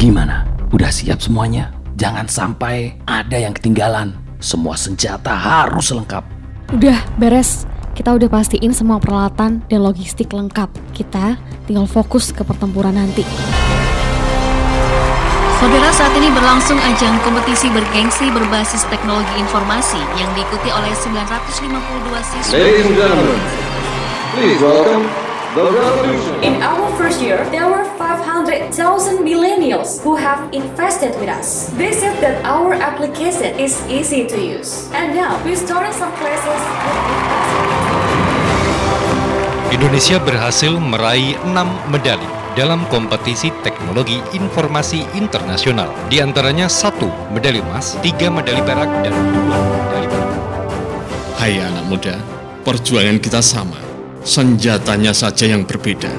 Gimana? Udah siap semuanya? Jangan sampai ada yang ketinggalan. Semua senjata harus lengkap. Udah, beres. Kita udah pastiin semua peralatan dan logistik lengkap. Kita tinggal fokus ke pertempuran nanti. Saudara, saat ini berlangsung ajang kompetisi bergengsi berbasis teknologi informasi yang diikuti oleh 952 siswa. Ladies and gentlemen, please welcome the revolution. In our first year, there were 500,000 millennials who have invested with us. They said that our application is easy to use. And now, we started some classes Indonesia berhasil meraih 6 medali dalam kompetisi teknologi informasi internasional. Di antaranya satu medali emas, tiga medali perak, dan dua medali perak. Hai anak muda, perjuangan kita sama. Senjatanya saja yang berbeda.